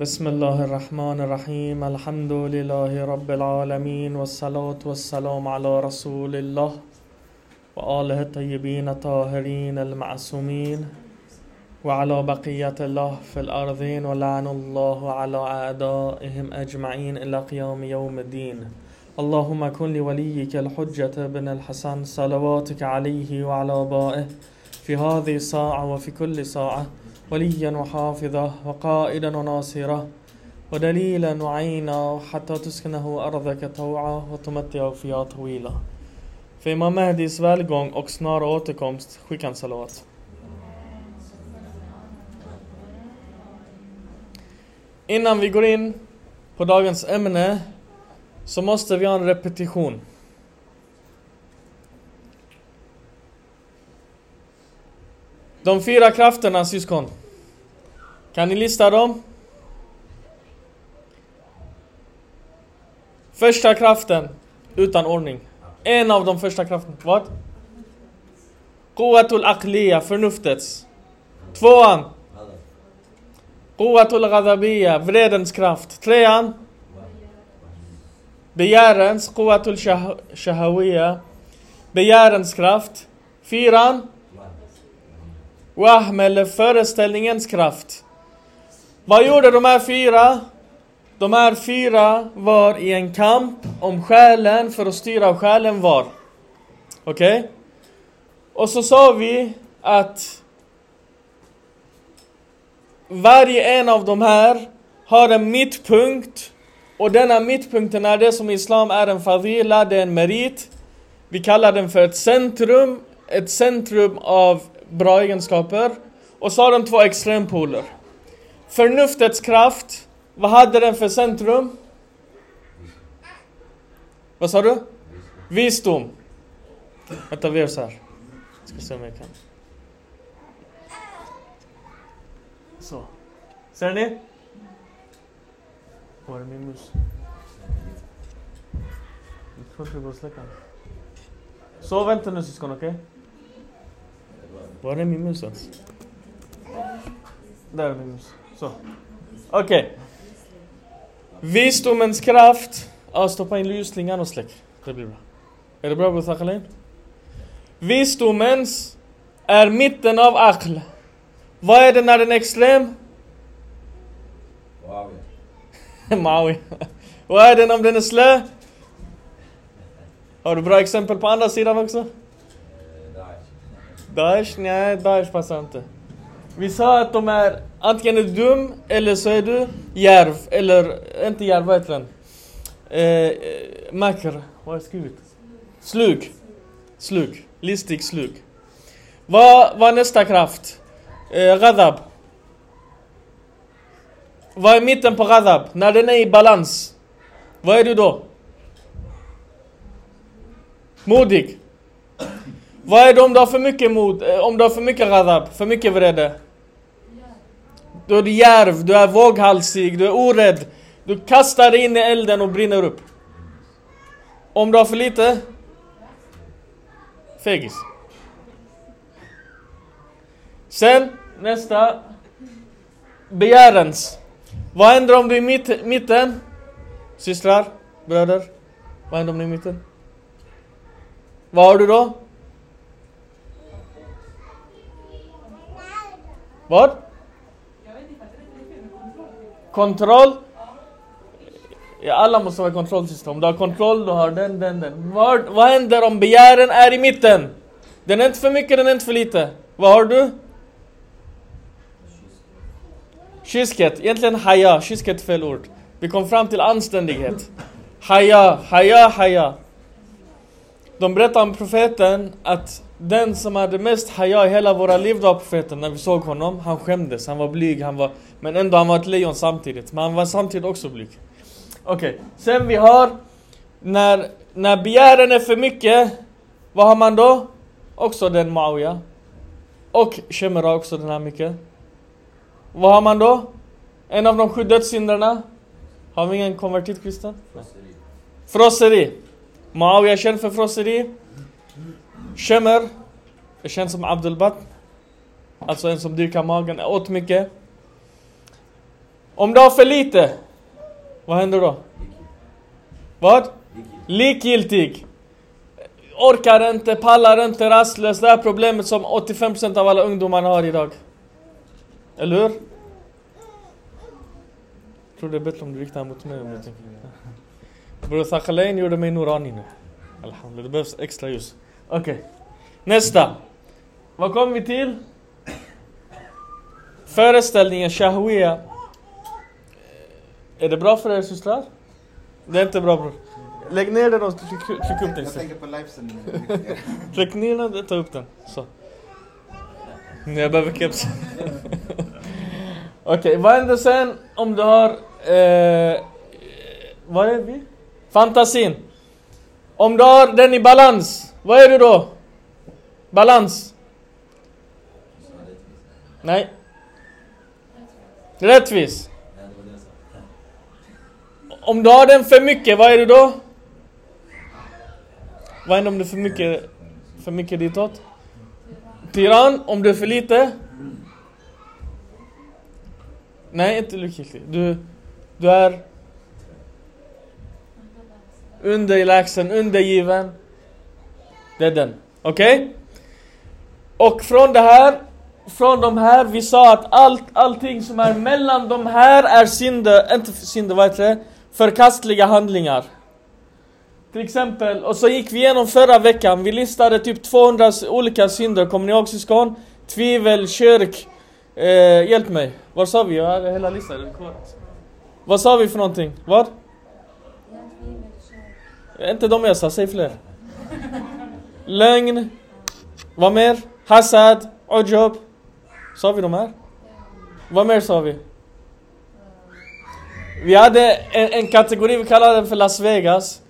بسم الله الرحمن الرحيم الحمد لله رب العالمين والصلاة والسلام على رسول الله وآله الطيبين الطاهرين المعصومين وعلى بقية الله في الأرضين ولعن الله على أعدائهم أجمعين إلى قيام يوم الدين اللهم كن لوليك الحجة بن الحسن صلواتك عليه وعلى آبائه في هذه الساعة وفي كل ساعة وليا وحافظا وقائدا وناصرا ودليلا وعينا حتى تسكنه أرضك طوعا وتمتع فيها طويلا För Imam Mahdis välgång och snara återkomst, skicka en salawat. Innan vi går in på dagens ämne så måste vi ha en repetition. De fyra krafterna syskon. Kan ni lista dem? Första kraften, utan ordning. En av de första krafterna. Vad? Quwatul aqliya, förnuftets. Tvåan. Quwatul ghadabiya, vredens kraft. Trean. Begärens, Quwatul shah- shahawiya, begärens kraft. Fyran. Wahm eller föreställningens kraft. Vad gjorde de här fyra? De här fyra var i en kamp om själen för att styra själen var. Okej? Och så sa vi att varje en av de här har en mittpunkt och denna mittpunkten är det som i Islam är en fadila, det är en merit. Vi kallar den för ett centrum, ett centrum av bra egenskaper. Och så har de två extrempoler. Förnuftets kraft, vad hade den för centrum? Vad sa du? Visdom. Vänta, vi gör så här. Ska se om jag kan. Så. Ser ni? Var är min mus? Jag tror inte det går att släcka. Så, vänta nu syskon, okej? Var är min mus ens? Där är min mus. Så. Okej. Visdomens kraft. Ja, stoppa in ljusslingan och släck. Det blir bra. Är det bra Abu Thaqalain? Visdomens är mitten av aql. Vad är det när den är extrem? Maui. Vad är den om den är slö? Har du bra exempel på andra sidan också? Daesh? Nej, Daesh passar inte. Vi sa att de är antingen är du dum eller så är du järv. Eller, inte järv, vad heter den? Eh, eh, makr. Vad har jag skrivit? Slug. Slug. Listig slug. Vad var nästa kraft? Eh, ghadab. Vad är mitten på ghadab? När den är i balans. Vad är du då? Modig. Vad är det om du har för mycket mod, eh, om du har för mycket ghadab, för mycket vrede? Då är du järv, du är våghalsig, du är orädd. Du kastar dig in i elden och brinner upp. Om du har för lite? Fegis. Sen, nästa. Begärens. Vad händer om du är i mitt, mitten? Systrar? Bröder? Vad händer om du är i mitten? Vad har du då? Vad? Kontroll? Ja, alla måste ha kontrollsystem. Om du har kontroll, du har den, den, den. Vad, vad händer om begären är i mitten? Den är inte för mycket, den är inte för lite. Vad har du? Kyskhet, egentligen haja, kyskhet är fel ord. Vi kom fram till anständighet. Haja, haja, haja. De berättar om profeten att den som hade mest haya i hela våra liv var profeten. När vi såg honom, han skämdes, han var blyg, han var... Men ändå, han var ett lejon samtidigt. Men han var samtidigt också blyg. Okej, sen vi har... När, när begären är för mycket, vad har man då? Också den Muawiya. Och Shemra också den här mycket. Vad har man då? En av de sju dödssynderna? Har vi ingen konvertitkristen? Frosseri. Muawiya är känd för frosseri. Shemer är känd som Abdulbat. Alltså en som dyrkar magen, åt mycket. Om du har för lite, vad händer då? Vad? Likgiltig. Orkar inte, pallar inte, rastlös. Det här problemet som 85% av alla ungdomar har idag. Eller hur? Jag tror det är bättre om du riktar mot mig om du tänker. Bror Thakalain gjorde mig Norani nu. Alhamdulillah, det behövs extra ljus. Okej. Okay. Nästa. Vad kommer vi till? Föreställningen Shahwiya. Är det bra för er systrar? Det är inte bra bror. Lägg ner den och tryck, tryck upp den. Jag tänker på livesändningen. Tryck ner den och ta upp den. Så. Jag behöver keps. Okej, okay, vad händer sen om du har... Eh, vad är vi? Fantasin. Om du har den i balans, vad är du då? Balans? Nej. Rättvis. Om du har den för mycket, vad är du då? Vad händer om du är för mycket, för mycket ditåt? Tyrann, om du är för lite? Nej, inte lyckligt. Du, du är underlägsen, undergiven. Det är den. Okej? Okay? Och från det här, från de här, vi sa att allt, allting som är mellan de här är synder, inte synder, vad heter det? Förkastliga handlingar. Till exempel, och så gick vi igenom förra veckan, vi listade typ 200 olika synder, kommer ni ihåg syskon? Tvivel, kyrk, eh, hjälp mig. Vad sa vi? Jag hade hela listan kvar. Vad sa vi för någonting? Vad? Inte de jag sa, säg fler. Lögn. Vad mer? Hasad, Ujub. Sa vi de här? Vad mer sa vi? Vi hade en, en kategori, vi kallade den för Las Vegas.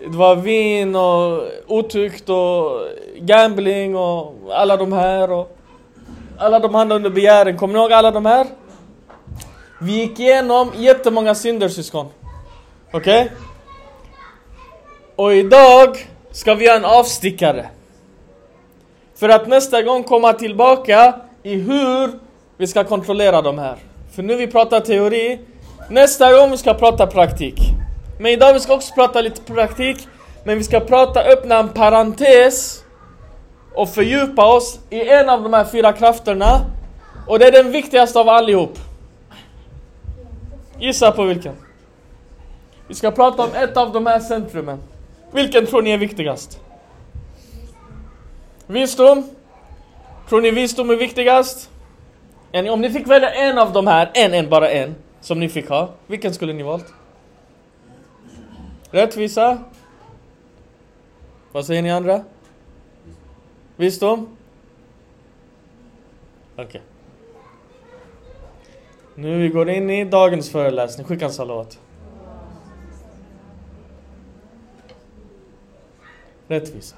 Det var vin och otukt och gambling och alla de här och alla de handlar under begären. Kommer ni ihåg alla de här? Vi gick igenom jättemånga synder syskon. Okej? Okay? Och idag ska vi göra en avstickare. För att nästa gång komma tillbaka i hur vi ska kontrollera de här. För nu vi pratar teori, nästa gång vi ska prata praktik. Men idag vi ska också prata lite praktik, men vi ska prata, öppna en parentes och fördjupa oss i en av de här fyra krafterna. Och det är den viktigaste av allihop. Gissa på vilken? Vi ska prata om ett av de här centrumen. Vilken tror ni är viktigast? Visdom? Tror ni visdom är viktigast? Om ni fick välja en av de här, en, en, bara en, som ni fick ha, vilken skulle ni valt? Rättvisa? Vad säger ni andra? Visdom? Okej. Okay. Nu vi går in i dagens föreläsning, skicka en salat. Rättvisa.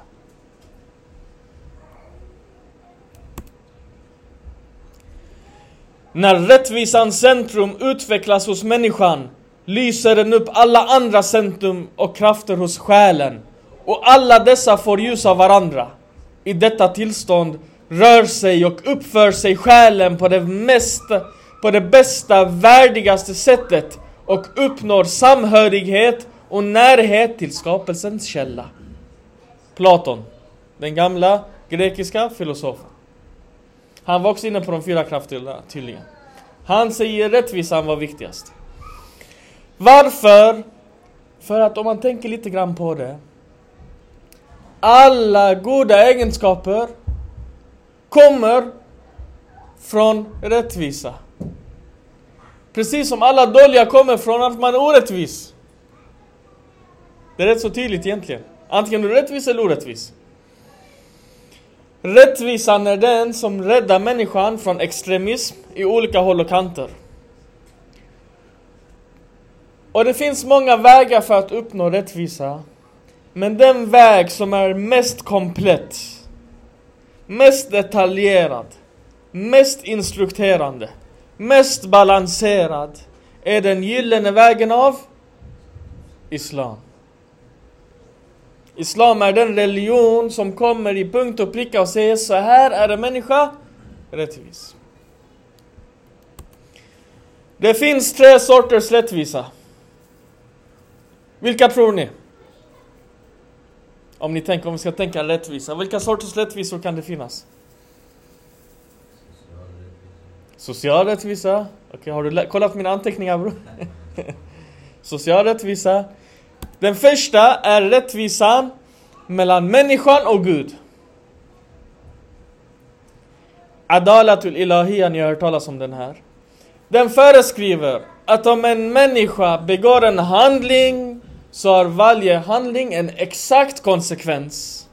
När rättvisans centrum utvecklas hos människan lyser den upp alla andra centrum och krafter hos själen. Och alla dessa får ljus av varandra. I detta tillstånd rör sig och uppför sig själen på det, mest, på det bästa, värdigaste sättet och uppnår samhörighet och närhet till skapelsens källa. Platon, den gamla grekiska filosofen. Han var också inne på de fyra krafterna tydligen. Han säger rättvisan var viktigast. Varför? För att om man tänker lite grann på det. Alla goda egenskaper kommer från rättvisa. Precis som alla dåliga kommer från att man är orättvis. Det är rätt så tydligt egentligen. Antingen du rättvis eller orättvis. Rättvisan är den som räddar människan från extremism i olika håll och kanter. Och det finns många vägar för att uppnå rättvisa. Men den väg som är mest komplett, mest detaljerad, mest instrukterande, mest balanserad är den gyllene vägen av Islam. Islam är den religion som kommer i punkt och pricka och säger så här är en människa rättvis. Det finns tre sorters rättvisa. Vilka tror ni? Om ni tänker, om vi ska tänka rättvisa, vilka sorters rättvisor kan det finnas? Social rättvisa. Okej, okay, har du kollat mina anteckningar bror? Social rättvisa. Den första är rättvisan mellan människan och Gud. Adalatul Ilahia, ni har hört talas om den här. Den föreskriver att om en människa begår en handling så har varje handling en exakt konsekvens.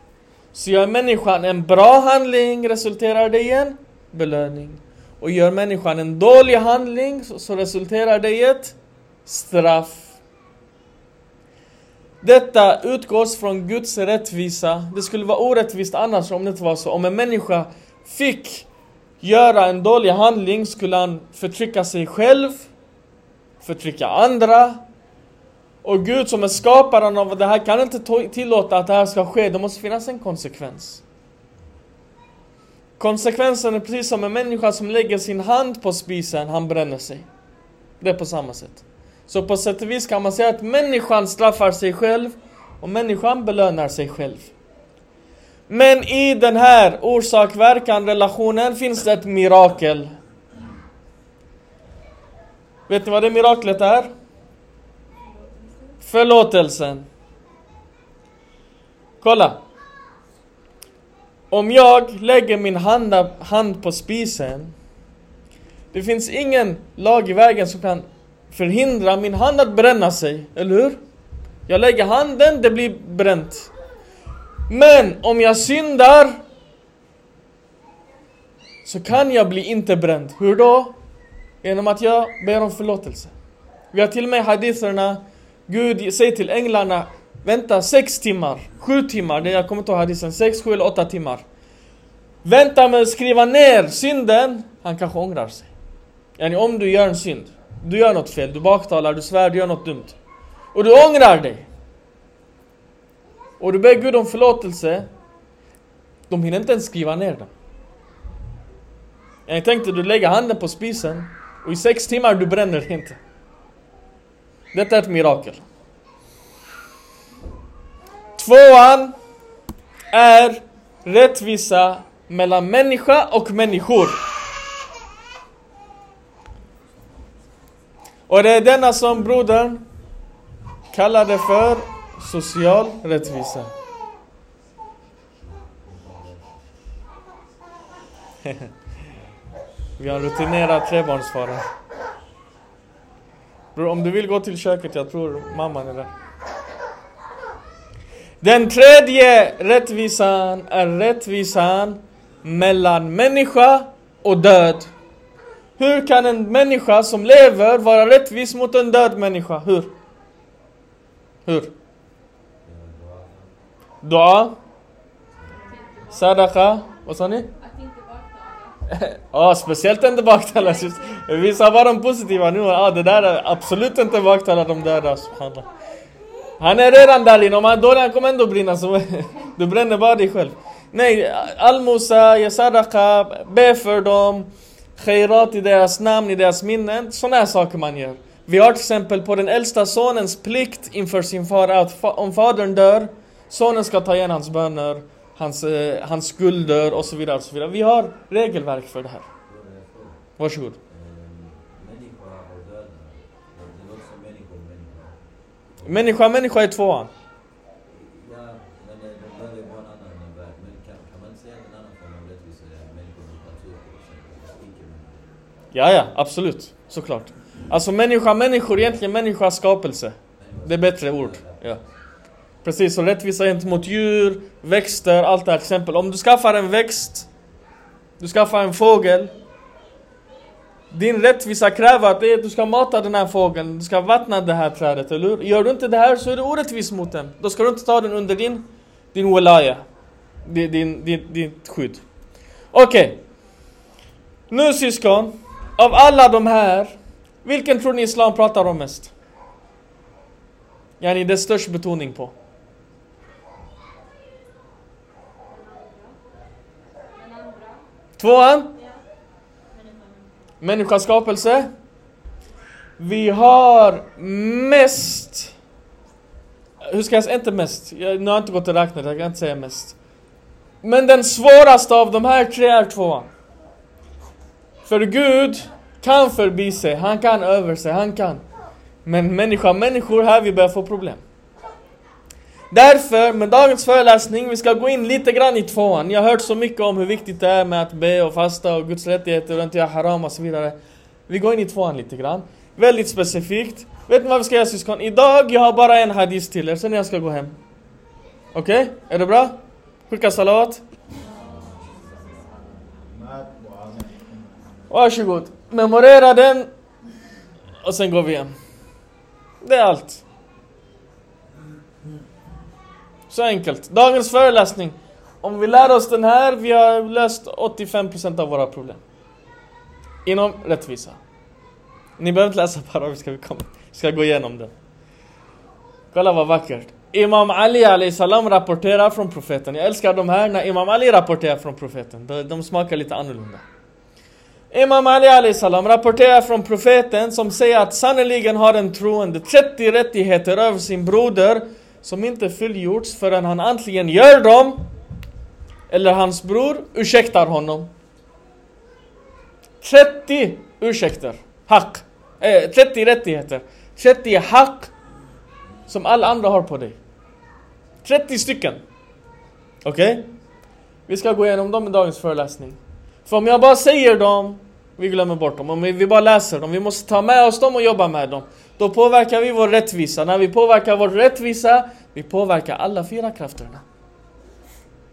Så gör människan en bra handling resulterar det i en belöning. Och gör människan en dålig handling så resulterar det i ett straff. Detta utgås från Guds rättvisa. Det skulle vara orättvist annars om det inte var så. Om en människa fick göra en dålig handling skulle han förtrycka sig själv, förtrycka andra. Och Gud som är skaparen av det här kan inte tillåta att det här ska ske. Det måste finnas en konsekvens. Konsekvensen är precis som en människa som lägger sin hand på spisen, han bränner sig. Det är på samma sätt. Så på sätt och vis kan man säga att människan straffar sig själv och människan belönar sig själv. Men i den här orsak-verkan relationen finns det ett mirakel. Vet ni vad det miraklet är? Förlåtelsen. Kolla. Om jag lägger min hand, hand på spisen Det finns ingen lag i vägen som kan förhindra min hand att bränna sig, eller hur? Jag lägger handen, det blir bränt. Men om jag syndar så kan jag bli inte bränd. Hur då? Genom att jag ber om förlåtelse. Vi har till och med haditherna, Gud säger till änglarna Vänta sex timmar, sju timmar, det jag kommer inte ihåg hadisen, sex, sju eller åtta timmar. Vänta med att skriva ner synden, han kanske ångrar sig. Yani om du gör en synd, du gör något fel, du baktalar, du svär, du gör något dumt. Och du ångrar dig. Och du ber Gud om förlåtelse. De hinner inte ens skriva ner det. Jag tänkte du lägger handen på spisen och i sex timmar du bränner inte. Detta är ett mirakel. Tvåan är rättvisa mellan människa och människor. Och det är denna som brodern kallade för social rättvisa. Vi har en rutinerad trebarnsfar Bror, om du vill gå till köket, jag tror mamman är där. Den tredje rättvisan är rättvisan mellan människa och död. Hur kan en människa som lever vara rättvis mot en död människa? Hur? Hur? Dua? Sadaqa? Vad sa ni? Ja, speciellt inte baktala. Vi sa bara de positiva nu. Ja, det där är absolut inte baktala de döda. Han är redan där inne. Om han är dålig, han kommer ändå brinna. Så du bränner bara dig själv. Nej, almosa, sadaqa, be för dem. Khairat i deras namn, i deras minnen. Sådana här saker man gör. Vi har till exempel på den äldsta sonens plikt inför sin far att om fadern dör, sonen ska ta igen hans böner, hans, eh, hans skulder och så vidare. Och så vidare. Vi har regelverk för det här. Varsågod. Människa, människa är tvåan. Ja, ja, absolut. Såklart. Alltså människa, människor, egentligen människa skapelse. Det är bättre ord. Ja. Precis, så rättvisa gentemot djur, växter, allt det här. Till exempel, om du skaffar en växt, du skaffar en fågel. Din rättvisa kräver att du ska mata den här fågeln, du ska vattna det här trädet, eller hur? Gör du inte det här så är du orättvis mot den. Då ska du inte ta den under din, din walaya. Din, din, din, ditt skydd. Okej. Okay. Nu syskon, av alla de här vilken tror ni Islam pratar om mest? Yani det är störst betoning på. Tvåan? Människans skapelse? Vi har mest... Hur ska jag säga? Inte mest. Jag, nu har jag inte gått och räknat, jag kan inte säga mest. Men den svåraste av de här tre är tvåan. För Gud kan förbi sig, han kan över sig, han kan. Men människa, människor här, vi börjar få problem. Därför, med dagens föreläsning, vi ska gå in lite grann i tvåan. Jag har hört så mycket om hur viktigt det är med att be och fasta och Guds rättigheter och inte göra haram och så vidare. Vi går in i tvåan lite grann. Väldigt specifikt. Vet ni vad vi ska göra syskon? Idag, jag har bara en hadis till er, sen jag ska gå hem. Okej? Okay? Är det bra? Skicka salat Varsågod. Memorera den. Och sen går vi hem. Det är allt. Så enkelt. Dagens föreläsning. Om vi lär oss den här, vi har löst 85% av våra problem. Inom rättvisa. Ni behöver inte läsa paragrafiska, vi vi ska gå igenom den. Kolla vad vackert. Imam Ali Ali salam rapporterar från profeten. Jag älskar de här när Imam Ali rapporterar från profeten. De, de smakar lite annorlunda. Imam Ali Ali salam rapporterar från profeten som säger att sannerligen har en troende 30 rättigheter över sin broder som inte fullgjorts förrän han antingen gör dem eller hans bror ursäktar honom. 30 ursäkter, hack, eh, 30 rättigheter, 30 hack som alla andra har på dig. 30 stycken. Okej? Okay? Vi ska gå igenom dem i dagens föreläsning. För om jag bara säger dem, vi glömmer bort dem. Om vi bara läser dem, vi måste ta med oss dem och jobba med dem. Då påverkar vi vår rättvisa. När vi påverkar vår rättvisa, vi påverkar alla fyra krafterna.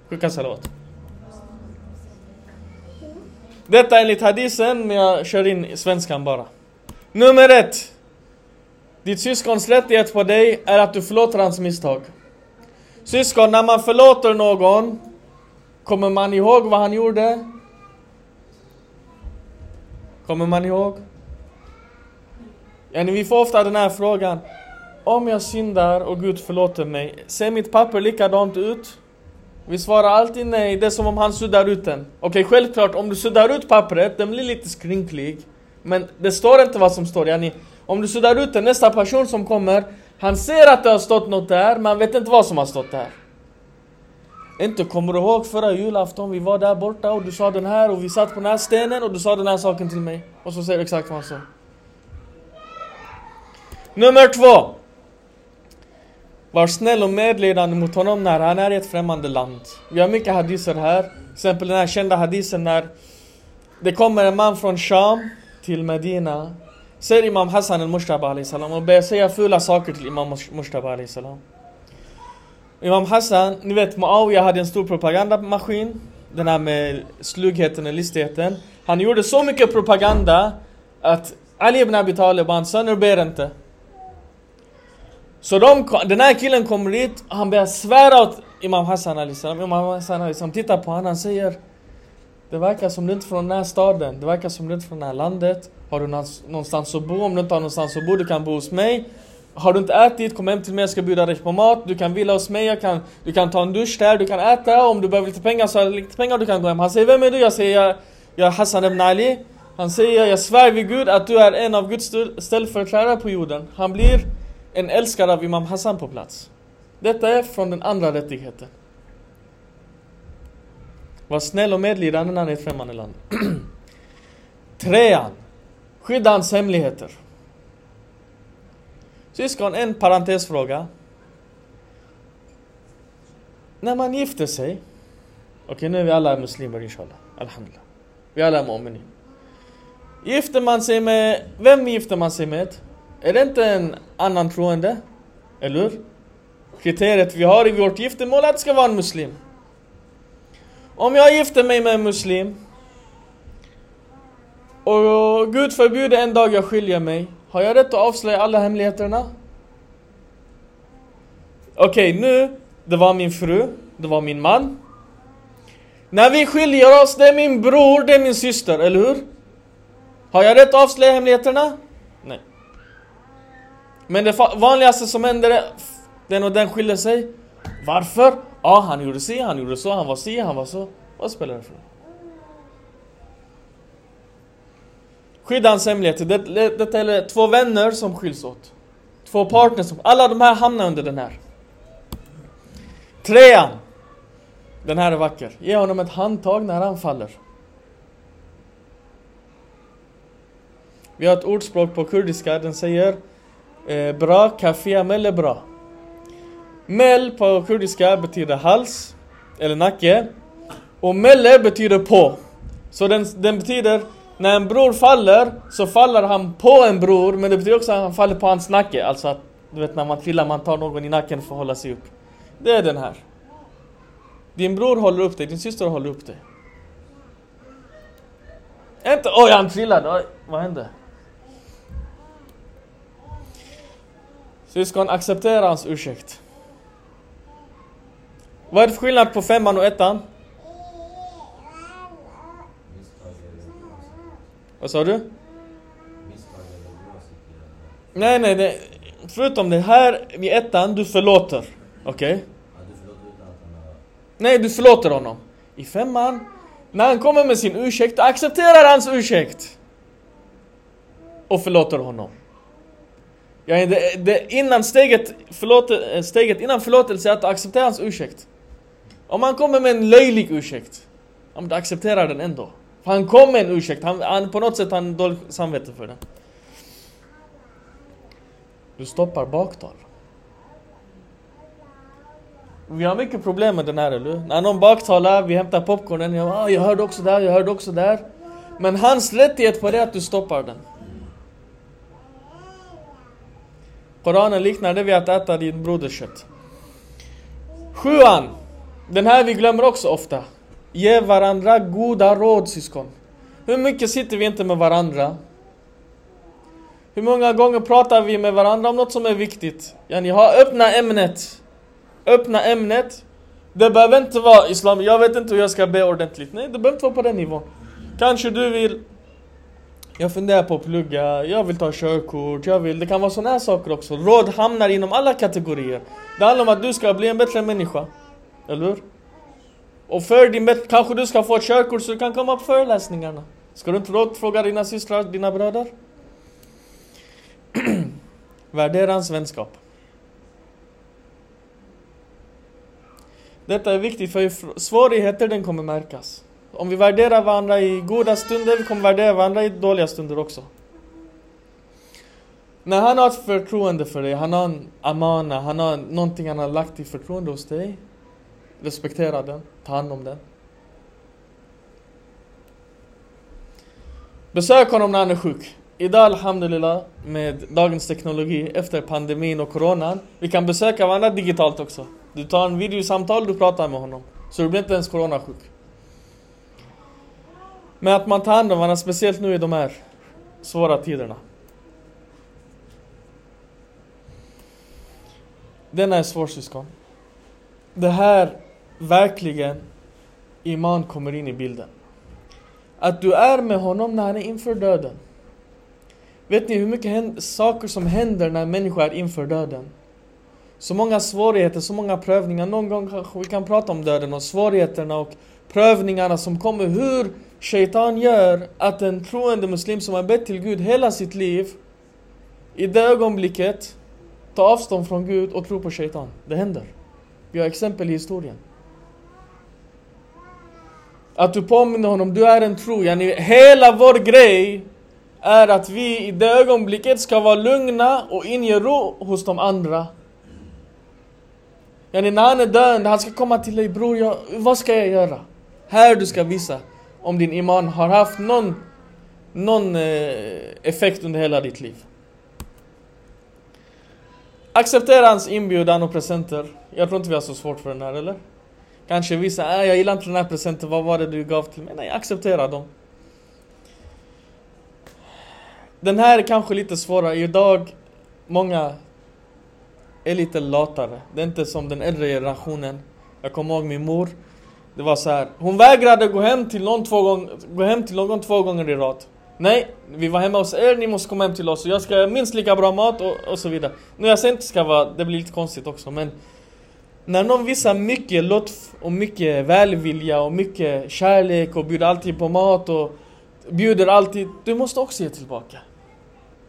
Skicka salawat. Detta enligt hadisen, men jag kör in svenskan bara. Nummer ett. Ditt syskons rättighet på dig är att du förlåter hans misstag. Syskon, när man förlåter någon, kommer man ihåg vad han gjorde? Kommer man ihåg? Yani vi får ofta den här frågan. Om jag syndar och Gud förlåter mig, ser mitt papper likadant ut? Vi svarar alltid nej, det är som om han suddar ut den. Okej, okay, självklart, om du suddar ut pappret, den blir lite skrynklig. Men det står inte vad som står. Yani, om du suddar ut den, nästa person som kommer, han ser att det har stått något där, men han vet inte vad som har stått där. Inte kommer du ihåg förra julafton, vi var där borta och du sa den här och vi satt på den här stenen och du sa den här saken till mig. Och så säger du exakt vad han sa. Nummer två. Var snäll och medledande mot honom när han är i ett främmande land. Vi har mycket hadiser här. Till exempel den här kända hadisen när det kommer en man från Sham till Medina. Säger Imam Hassan al-Mushtaba och börjar säga fula saker till Imam Mushtaba salam. Imam Hassan, ni vet Muawiya hade en stor propagandamaskin. Den här med slugheten och listigheten. Han gjorde så mycket propaganda att Ali ibn Abi Talib och hans söner ber inte. Så de, den här killen kommer dit, han börjar svära åt Imam Hassan Ali Imam Hassan Ali tittar på honom, han säger Det verkar som du inte är från den här staden, det verkar som du inte är från det här landet. Har du någonstans att bo? Om du inte har någonstans att bo, du kan bo hos mig. Har du inte ätit, kom hem till mig, jag ska bjuda dig på mat. Du kan vila hos mig, kan, du kan ta en dusch där, du kan äta. Om du behöver lite pengar så har jag lite pengar, du kan gå hem. Han säger, vem är du? Jag säger, jag, jag är Hassan ibn Ali. Han säger, jag svär vid Gud att du är en av Guds ställföreträdare på jorden. Han blir en älskare av Imam Hassan på plats. Detta är från den andra rättigheten. Var snäll och medlidande när ni är i ett främmande land. Trean. Skydda hans hemligheter. Syskon, en parentesfråga. När man gifter sig, okej okay, nu är vi alla muslimer inshallah, alhamdulillah. Vi alla är mu'mini. Gifter man sig med, vem gifter man sig med? Är det inte en annan troende? Eller hur? Kriteriet vi har i vårt giftermål är att det ska vara en muslim. Om jag gifter mig med en muslim och Gud förbjuder en dag jag skiljer mig har jag rätt att avslöja alla hemligheterna? Okej, okay, nu, det var min fru, det var min man. När vi skiljer oss, det är min bror, det är min syster, eller hur? Har jag rätt att avslöja hemligheterna? Nej. Men det vanligaste som händer är den och den skiljer sig. Varför? Ja, ah, han gjorde si, han gjorde så, han var si, han var så. Vad spelar det för roll? Skydda hans hemligheter. Det, det, detta är två vänner som skiljs åt. Två partners som, alla de här hamnar under den här. Trean. Den här är vacker. Ge honom ett handtag när han faller. Vi har ett ordspråk på kurdiska, den säger eh, Bra kafia mel är bra. Mel på kurdiska betyder hals, eller nacke. Och melle betyder på. Så den, den betyder, när en bror faller, så faller han på en bror, men det betyder också att han faller på hans nacke. Alltså att, du vet när man trillar, man tar någon i nacken för att hålla sig upp. Det är den här. Din bror håller upp dig, din syster håller upp dig. Inte oj han trillade, oj, vad hände? Syskon, acceptera hans ursäkt. Vad är det för skillnad på femman och ettan? Vad sa du? Nej, nej, nej. förutom det här vid ettan, du förlåter. Okej? Okay? Nej, du förlåter honom. I femman, när han kommer med sin ursäkt, accepterar hans ursäkt. Och förlåter honom. Ja, det, det, innan steget, förlåt, steget innan förlåtelse är att acceptera hans ursäkt. Om han kommer med en löjlig ursäkt, om du accepterar den ändå. För han kom med en ursäkt, han, han, på något sätt har han dåligt samvete för det. Du stoppar baktal. Vi har mycket problem med den här, eller När någon baktalar, vi hämtar popcornen, jag, ah, jag hörde också där, jag hörde också där. Men hans rättighet på det är att du stoppar den. Koranen liknar det vid att äta din broders kött. Sjuan. Den här vi glömmer också ofta. Ge varandra goda råd syskon. Hur mycket sitter vi inte med varandra? Hur många gånger pratar vi med varandra om något som är viktigt? Ja, ni har öppna ämnet. Öppna ämnet. Det behöver inte vara islam. Jag vet inte hur jag ska be ordentligt. Nej, det behöver inte vara på den nivån. Kanske du vill jag funderar på att plugga, jag vill ta körkort, jag vill... Det kan vara sådana här saker också. Råd hamnar inom alla kategorier. Det handlar om att du ska bli en bättre människa. Eller hur? Och för din bättre... Kanske du ska få ett körkort så du kan komma på föreläsningarna. Ska du inte rådfråga dina systrar, dina bröder? Värdera hans vänskap. Detta är viktigt för svårigheter den kommer märkas. Om vi värderar varandra i goda stunder, vi kommer värdera varandra i dåliga stunder också. När han har ett förtroende för dig, han har en amana, han har någonting han har lagt i förtroende hos dig. Respektera den, ta hand om den. Besök honom när han är sjuk. Idag alhamdulillah med dagens teknologi efter pandemin och coronan. Vi kan besöka varandra digitalt också. Du tar en videosamtal, du pratar med honom. Så du blir inte ens coronasjuk. Men att man tar hand om varandra, speciellt nu i de här svåra tiderna. Denna är svår syskon. Det här verkligen Iman kommer in i bilden. Att du är med honom när han är inför döden. Vet ni hur mycket saker som händer när en människa är inför döden? Så många svårigheter, så många prövningar. Någon gång kanske vi kan prata om döden och svårigheterna och prövningarna som kommer. Hur Shaitan gör att en troende muslim som har bett till Gud hela sitt liv i det ögonblicket tar avstånd från Gud och tror på Shaitan. Det händer. Vi har exempel i historien. Att du påminner honom, du är en tro. Yani, hela vår grej är att vi i det ögonblicket ska vara lugna och inge ro hos de andra. Yani, när han är döende, han ska komma till dig, bror, jag, vad ska jag göra? Här du ska visa om din iman har haft någon, någon eh, effekt under hela ditt liv. Acceptera hans inbjudan och presenter. Jag tror inte vi har så svårt för den här, eller? Kanske vissa, äh, jag gillar inte den här presenten, vad var det du gav till mig? Nej, acceptera dem. Den här är kanske lite svårare. Idag, många är lite latare. Det är inte som den äldre generationen. Jag kommer ihåg min mor. Det var så här. Hon vägrade gå hem till någon två gånger, gå hem till någon två gånger i rad. Nej, vi var hemma hos er, ni måste komma hem till oss. Jag ska ha minst lika bra mat och, och så vidare. Nu jag säger inte ska vara, det blir lite konstigt också men när någon visar mycket låt och mycket välvilja och mycket kärlek och bjuder alltid på mat och bjuder alltid, du måste också ge tillbaka.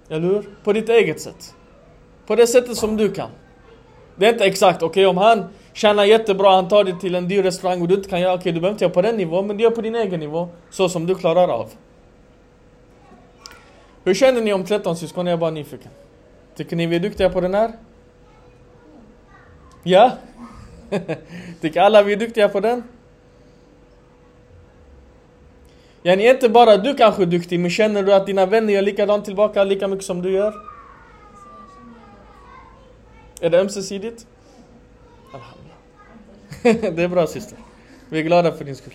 Eller hur? På ditt eget sätt. På det sättet som du kan. Det är inte exakt, okej okay, om han tjänar jättebra, han tar dig till en dyr restaurang och du inte kan göra, okej okay, du behöver inte göra på den nivån, men du gör på din egen nivå. Så som du klarar av. Hur känner ni om 13 syskon? Jag är bara nyfiken. Tycker ni vi är duktiga på den här? Ja? Tycker alla vi är duktiga på den? Yani inte bara du kanske är duktig, men känner du att dina vänner gör likadant tillbaka lika mycket som du gör? Är det ömsesidigt? det är bra syster. Vi är glada för din skull.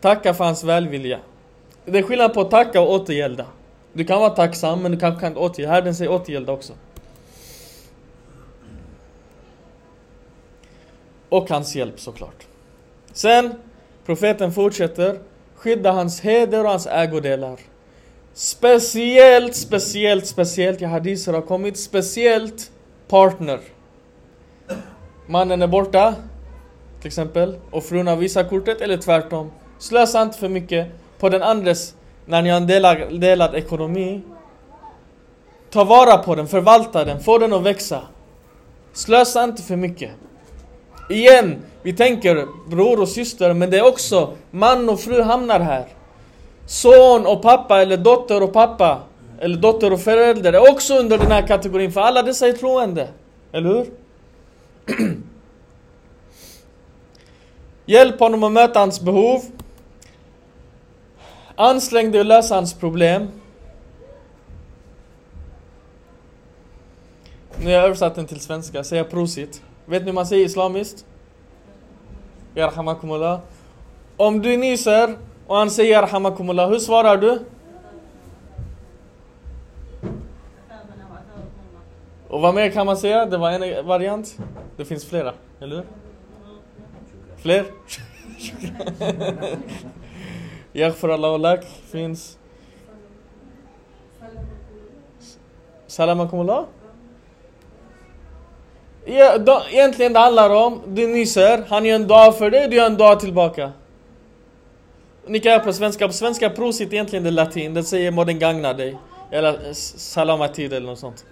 Tacka för hans välvilja. Det är skillnad på att tacka och återgälda. Du kan vara tacksam men du kanske kan inte återgälda. Herren säger återgälda också. Och hans hjälp såklart. Sen, profeten fortsätter. Skydda hans heder och hans ägodelar. Speciellt, speciellt, speciellt, i hadiser har kommit, speciellt partner. Mannen är borta, till exempel, och frun har visat kortet, eller tvärtom. Slösa inte för mycket på den andres, när ni har en delad, delad ekonomi. Ta vara på den, förvalta den, få den att växa. Slösa inte för mycket. Igen, vi tänker bror och syster, men det är också man och fru hamnar här. Son och pappa, eller dotter och pappa, eller dotter och förälder är också under den här kategorin, för alla dessa är troende. Eller hur? Hjälp honom att möta hans behov. Ansträng dig att lösa hans problem. Nu har jag översatt den till svenska, säger prosit. Vet ni hur man säger islamiskt? Yarhamakumullah. Om du nyser och han säger Yarhamakumullah, hur svarar du? Och vad mer kan man säga? Det var en variant. Det finns flera, eller hur? Fler? Yaghfir Allah lak finns... Salamakumullah? Ja, då, egentligen det handlar om, du nyser, han gör en dag för dig, du gör en dag tillbaka. Ni kan göra på svenska, på svenska prosit egentligen det latin, det säger må den gagna dig. Eller salamatid eller något sånt.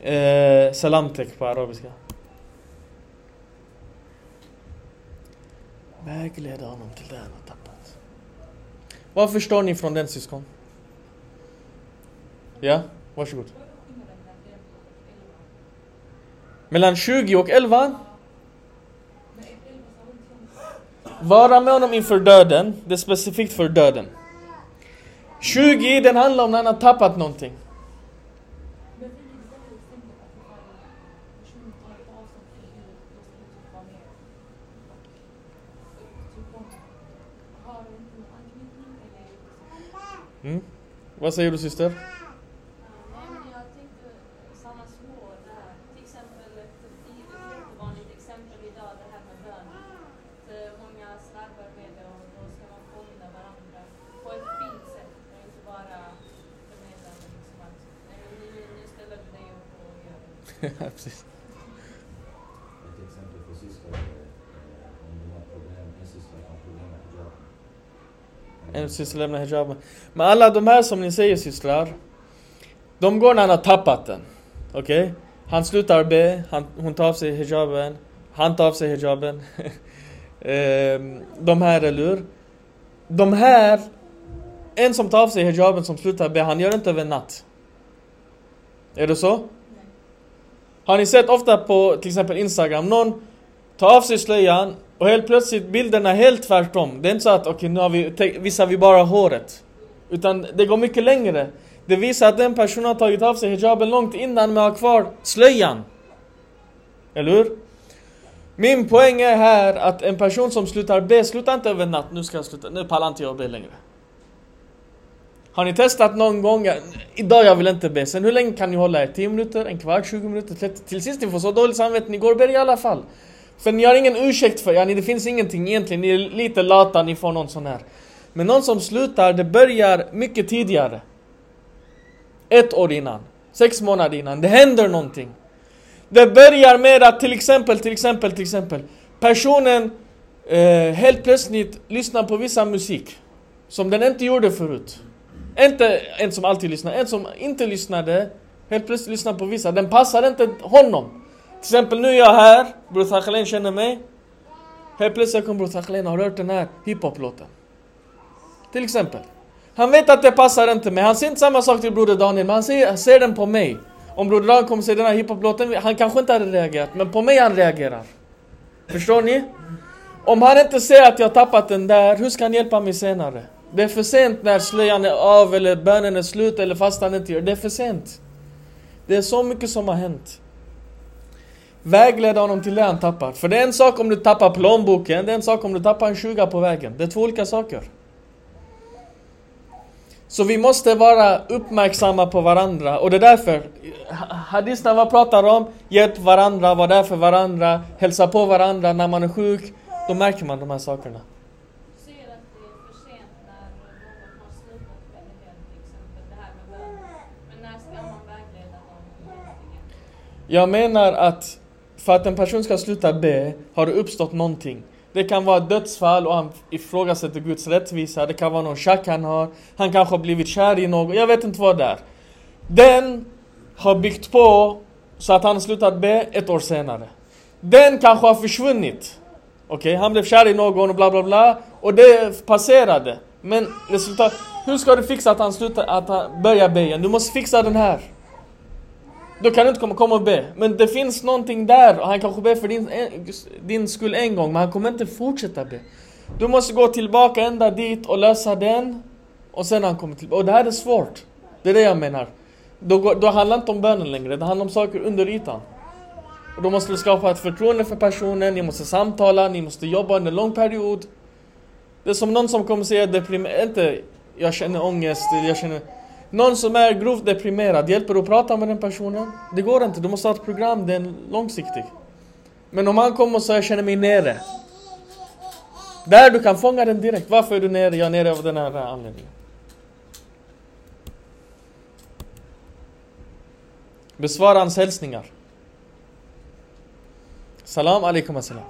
Eh, salamtek på arabiska. Vägleda honom till det han. Vad förstår ni från den syskon? Ja, varsågod. Mellan 20 och 11? Vara med honom inför döden, det är specifikt för döden. 20, den handlar om när han har tappat någonting. Mm. Vad säger du syster? precis. En syster lämnar hijaben. Men alla de här som ni säger systrar, de går när han har tappat den. Okej? Okay? Han slutar be, han, hon tar av sig hijaben, han tar av sig hijaben. Ehm, de här, eller hur? De här, en som tar av sig hijaben som slutar be, han gör det inte över natt. Är det så? Har ni sett ofta på till exempel Instagram, någon tar av sig slöjan och helt plötsligt bilderna är helt tvärtom. Det är inte så att okej okay, nu har vi, visar vi bara håret. Utan det går mycket längre. Det visar att den personen har tagit av sig hijaben långt innan men har kvar slöjan. Eller hur? Min poäng är här att en person som slutar be, slutar inte över natt, nu ska jag sluta, nu pallar inte jag be längre. Har ni testat någon gång? Idag jag vill inte be. Sen hur länge kan ni hålla er? 10 minuter, en kvart, 20 minuter, 30? Till sist ni får så dåligt samvete, ni går och ber i alla fall. För ni har ingen ursäkt för, ja, det finns ingenting egentligen, ni är lite lata, ni får någon sån här. Men någon som slutar, det börjar mycket tidigare. Ett år innan, sex månader innan, det händer någonting. Det börjar med att till exempel, till exempel, till exempel personen eh, helt plötsligt lyssnar på vissa musik som den inte gjorde förut. Inte en som alltid lyssnar, en som inte lyssnade helt plötsligt lyssnar på vissa. Den passar inte honom. Till exempel nu är jag här, Bror Thakalen känner mig. Helt plötsligt kommer Bror Thakalen har hört den här hiphop-låten. Till exempel. Han vet att det passar inte mig. Han säger inte samma sak till Broder Daniel, men han ser, han ser den på mig. Om Broder Daniel kommer se den här hiphop-låten, han kanske inte hade reagerat, men på mig han reagerar. Förstår ni? Om han inte ser att jag tappat den där, hur ska han hjälpa mig senare? Det är för sent när slöjan är av eller bönen är slut eller fast han inte gör det. är för sent. Det är så mycket som har hänt. Vägleda honom till det han tappar. För det är en sak om du tappar plånboken, det är en sak om du tappar en 20 på vägen. Det är två olika saker. Så vi måste vara uppmärksamma på varandra och det är därför Hadisna vad pratar om? Hjälp varandra, var där för varandra, hälsa på varandra när man är sjuk. Då märker man de här sakerna. Jag menar att för att en person ska sluta be har det uppstått någonting. Det kan vara ett dödsfall och han ifrågasätter Guds rättvisa. Det kan vara någon tjack han har. Han kanske har blivit kär i någon. Jag vet inte vad det är. Den har byggt på så att han slutat be ett år senare. Den kanske har försvunnit. Okej, han blev kär i någon och bla bla bla. Och det passerade. Men resultat... Hur ska du fixa att han slutar, att han börjar be igen? Du måste fixa den här. Då kan du inte komma, komma och be. Men det finns någonting där och han kanske ber för din, din skull en gång men han kommer inte fortsätta be. Du måste gå tillbaka ända dit och lösa den och sen han kommer tillbaka. Och det här är svårt. Det är det jag menar. Då, går- då handlar det inte om bönen längre, det handlar om saker under ytan. Och då måste du skapa ett förtroende för personen, ni måste samtala, ni måste jobba under en lång period. Det är som någon som kommer säga deprimerad, inte jag känner ångest, jag känner... Någon som är grovt deprimerad, hjälper du att prata med den personen? Det går inte, du måste ha ett program, det är långsiktigt. Men om han kommer och säger jag känner mig nere. Där du kan fånga den direkt. Varför är du nere? Jag är nere av den här anledningen. Besvara hans hälsningar. Salam alaikum assalam.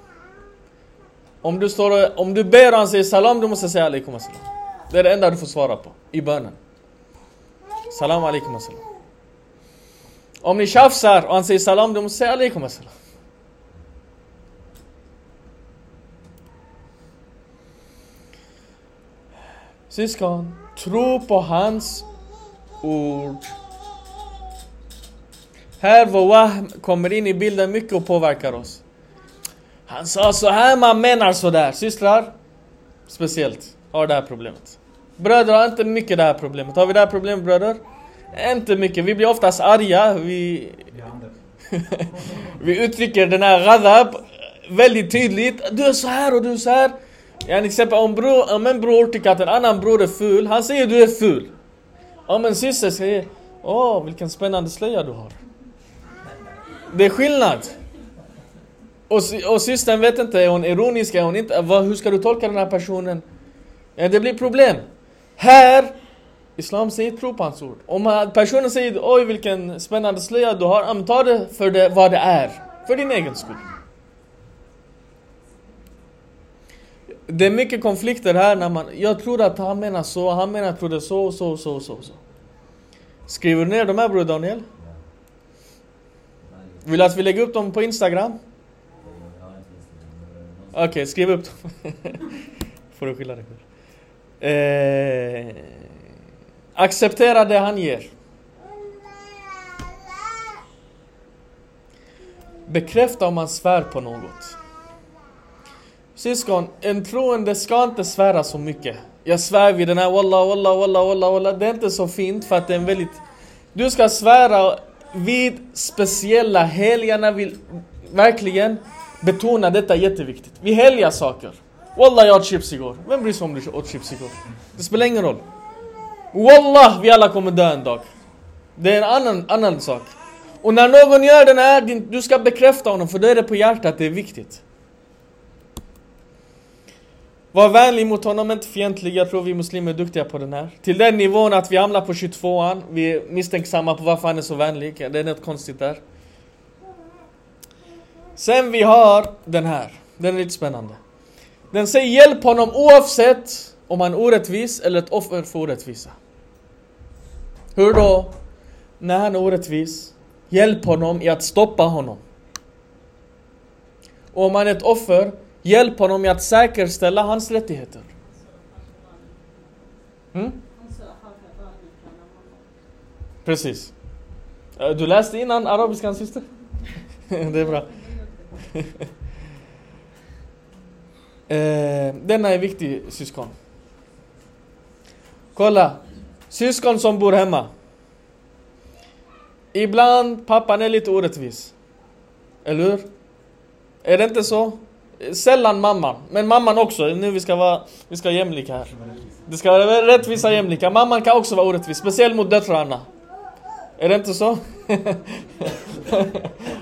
Om du, står om du ber och han säger salam, du måste säga alaikum assalam. Det är det enda du får svara på i bönen. Salam alaikum assalam. Om ni tjafsar och han säger salam, då måste säga alaikum assalam. Syskon, tro på hans ord. Här vår wahm kommer in i bilden mycket och påverkar oss. Han sa så här, man menar så där. Systrar, speciellt, har det här problemet. Bröder har inte mycket det här problemet. Har vi det här problemet bröder? Inte mycket. Vi blir oftast arga. Vi, vi uttrycker den här ghadab väldigt tydligt. Du är så här och du är så här. Ja, till exempel om, bror, om en bror tycker att en annan bror är ful, han säger du är ful. Om en syster säger Åh, vilken spännande slöja du har. Det är skillnad. Och, och systern vet inte, är hon ironisk, är hon inte? Vad, hur ska du tolka den här personen? Ja, det blir problem. Här, Islam säger tro på hans ord. Om personen säger oj vilken spännande slöja du har, ja, men ta det för det, vad det är. För din egen skull. Det är mycket konflikter här när man, jag tror att han menar så, han menar tror det så, så, så, så, så. Skriver du ner de här bror Daniel? Vill du att vi lägger upp dem på Instagram? Okej, skriv upp dem. Får du skylla dig själv. Eh, acceptera det han ger. Bekräfta om man svär på något. Syskon, en troende ska inte svära så mycket. Jag svär vid den här wallah, wallah, wallah, wallah, wallah. Det är inte så fint för att det är en väldigt... Du ska svära vid speciella helger när vi verkligen betonar detta jätteviktigt. Vi helgar saker. Wallah, jag åt chips igår. Vem bryr sig om du åt chips igår? Det spelar ingen roll. Wallah, vi alla kommer dö en dag. Det är en annan, annan sak. Och när någon gör den här, din- du ska bekräfta honom för då är det på hjärtat, det är viktigt. Var vänlig mot honom, inte fientlig. Jag tror vi muslimer är duktiga på den här. Till den nivån att vi hamnar på 22an. Vi är misstänksamma på varför han är så vänlig. Det är något konstigt där. Sen vi har den här. Den är lite spännande. Den säger hjälp honom oavsett om han är orättvis eller ett offer för orättvisa. Hur då? När han är orättvis, hjälp honom i att stoppa honom. Och om han är ett offer, hjälp honom i att säkerställa hans rättigheter. Mm? Precis. Eh, du läste innan arabiskan syster? Det är bra. Eh, denna är viktig syskon. Kolla. Syskon som bor hemma. Ibland pappan är lite orättvis. Eller hur? Är det inte så? Sällan mamman, men mamman också. Nu vi ska vara, vi ska vara jämlika här. Det ska vara rättvisa jämlika. Mamman kan också vara orättvis, speciellt mot döttrarna. Är det inte så?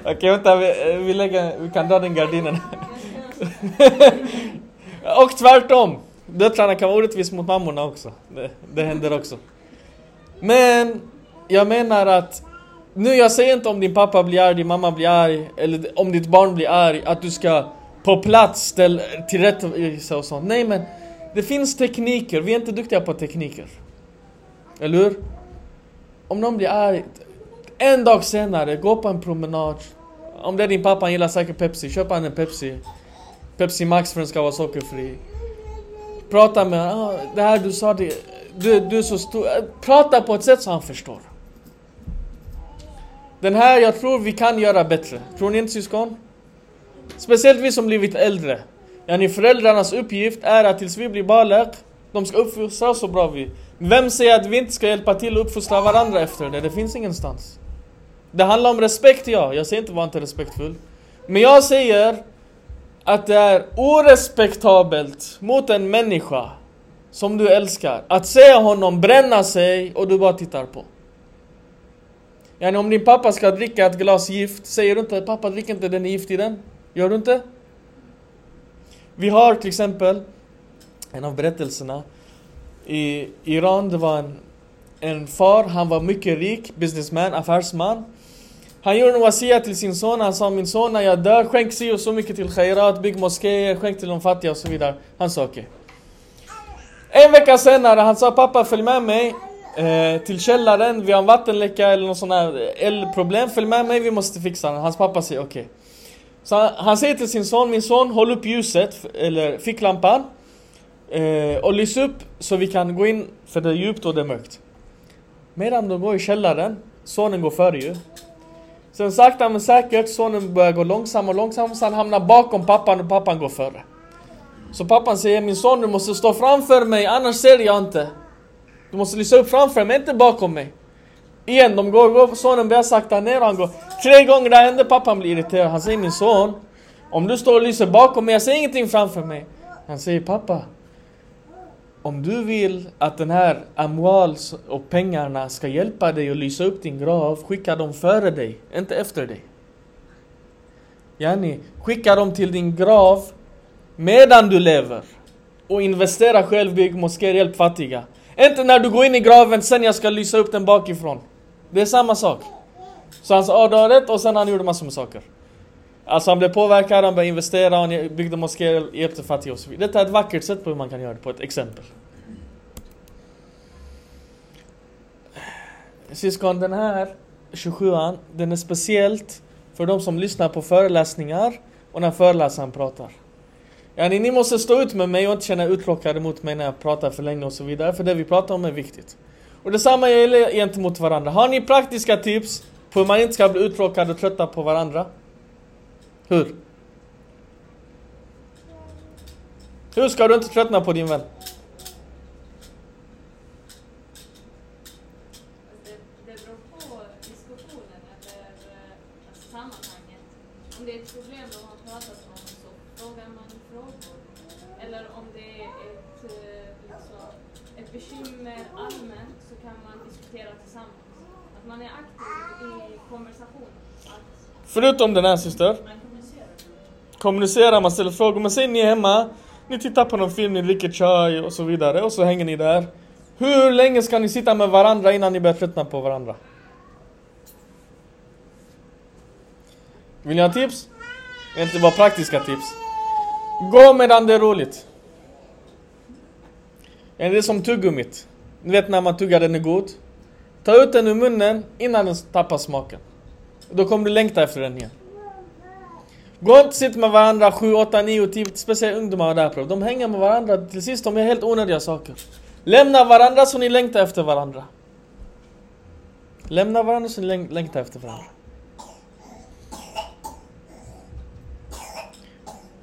Okej, vänta, vi, eh, vi, lägger, vi kan dra den gardinen. Och tvärtom. Döttrarna kan vara orättvisa mot mammorna också. Det, det händer också. Men jag menar att nu jag säger inte om din pappa blir arg, din mamma blir arg eller om ditt barn blir arg att du ska på plats ställa till och sånt. Nej men det finns tekniker, vi är inte duktiga på tekniker. Eller hur? Om någon blir arg, en dag senare, gå på en promenad. Om det är din pappa, han gillar säkert Pepsi, köp han en Pepsi. Pepsi Max för den ska vara sockerfri. Prata med honom, ah, det här du sa, det, du, du är så stor. Prata på ett sätt så han förstår. Den här, jag tror vi kan göra bättre. Tror ni inte syskon? Speciellt vi som blivit äldre. Yani föräldrarnas uppgift är att tills vi blir balak, de ska uppfostra oss så bra vi. Vem säger att vi inte ska hjälpa till att uppfostra varandra efter det? Det finns ingenstans. Det handlar om respekt, ja. Jag säger inte var inte respektfull. Men jag säger att det är orespektabelt mot en människa som du älskar att se honom bränna sig och du bara tittar på. Yani om din pappa ska dricka ett glas gift, säger du inte pappa drick inte den är gift i den? Gör du inte? Vi har till exempel en av berättelserna i Iran, det var en, en far, han var mycket rik, businessman, affärsman. Han gjorde en wasia till sin son, han sa min son när jag dör, skänk si och så mycket till khairat, bygg moskéer, skänk till de fattiga och så vidare. Han sa okej. Okay. En vecka senare, han sa pappa följ med mig eh, till källaren, vi har en vattenläcka eller något sånt här elproblem, följ med mig, vi måste fixa den. Hans pappa säger okej. Okay. Så han, han, säger till sin son, min son håll upp ljuset, eller ficklampan. Eh, och lys upp så vi kan gå in, för det är djupt och det är mörkt. Medan de går i källaren, sonen går före ju. Sen sakta men säkert, sonen börjar gå långsamt och långsamt, så han hamnar bakom pappan och pappan går före. Så pappan säger, min son du måste stå framför mig, annars ser jag inte. Du måste lysa upp framför mig, inte bakom mig. Igen, de går, går sonen börjar sakta ner och han går. Tre gånger det händer, pappan blir irriterad. Han säger, min son, om du står och lyser bakom mig, jag ser ingenting framför mig. Han säger, pappa, om du vill att den här amwal och pengarna ska hjälpa dig att lysa upp din grav, skicka dem före dig, inte efter dig. Yani, skicka dem till din grav medan du lever. Och investera själv, bygg moskéer, hjälp fattiga. Inte när du går in i graven, sen jag ska lysa upp den bakifrån. Det är samma sak. Så han sa, ja du har rätt, och sen han gjorde massor med saker. Alltså han blev påverkad, han började investera, han byggde moskéer, hjälpte fattiga och så vidare. Detta är ett vackert sätt på hur man kan göra det, på ett exempel. Syskon, den här 27an, den är speciellt för de som lyssnar på föreläsningar och när föreläsaren pratar. Yani, ni måste stå ut med mig och inte känna er uttråkade mot mig när jag pratar för länge och så vidare, för det vi pratar om är viktigt. Och detsamma gäller gentemot varandra. Har ni praktiska tips på hur man inte ska bli uttråkad och trötta på varandra? Hur? Hur ska du inte tröttna på din vän? Det, det beror på diskussionen eller sammanhanget. Om det är ett problem de har pratat om så frågar man frågor. Eller om det är ett, ett bekymmer allmänt så kan man diskutera tillsammans. Att man är aktiv i konversationen. Att Förutom den här syster kommunicerar, man ställer frågor. Men säg ni är hemma, ni tittar på någon film, ni dricker chai och så vidare och så hänger ni där. Hur länge ska ni sitta med varandra innan ni börjar tröttna på varandra? Vill ni ha tips? Inte bara praktiska tips. Gå medan det är roligt. Det är som tuggummit. Ni vet när man tuggar den är god. Ta ut den ur munnen innan den tappar smaken. Då kommer du längta efter den igen. Gå inte och sitta med varandra 7, 8, 9, 10, speciellt ungdomar där De hänger med varandra, till sist de gör helt onödiga saker. Lämna varandra så ni längtar efter varandra. Lämna varandra så ni längtar efter varandra.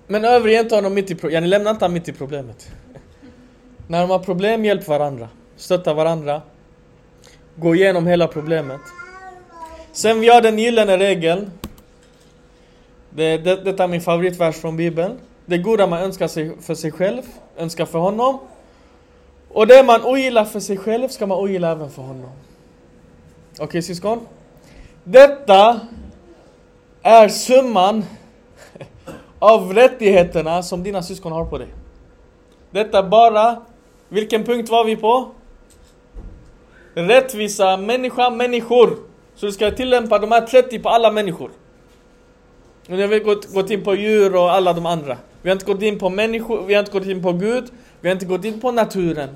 Men överge inte honom mitt i problemet. Ja, ni lämnar inte honom mitt i problemet. När de har problem, hjälp varandra. Stötta varandra. Gå igenom hela problemet. Sen vi har den gyllene regeln. Det, det, detta är min favoritvers från Bibeln. Det goda man önskar sig för sig själv, önskar för honom. Och det man ogillar för sig själv ska man ogilla även för honom. Okej okay, syskon? Detta är summan av rättigheterna som dina syskon har på dig. Detta bara, vilken punkt var vi på? Rättvisa människa, människor. Så du ska tillämpa de här 30 på alla människor. Nu har vi gått, gått in på djur och alla de andra. Vi har inte gått in på människor, vi har inte gått in på Gud, vi har inte gått in på naturen.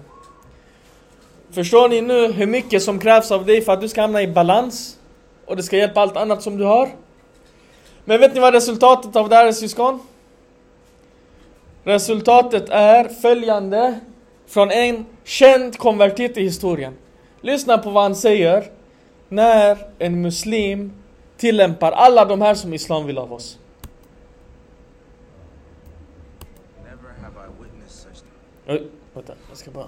Förstår ni nu hur mycket som krävs av dig för att du ska hamna i balans? Och det ska hjälpa allt annat som du har? Men vet ni vad resultatet av det här är syskon? Resultatet är följande från en känd konvertit i historien. Lyssna på vad han säger när en muslim tillämpar alla de här som islam vill av oss. Oj, vänta, jag ska bara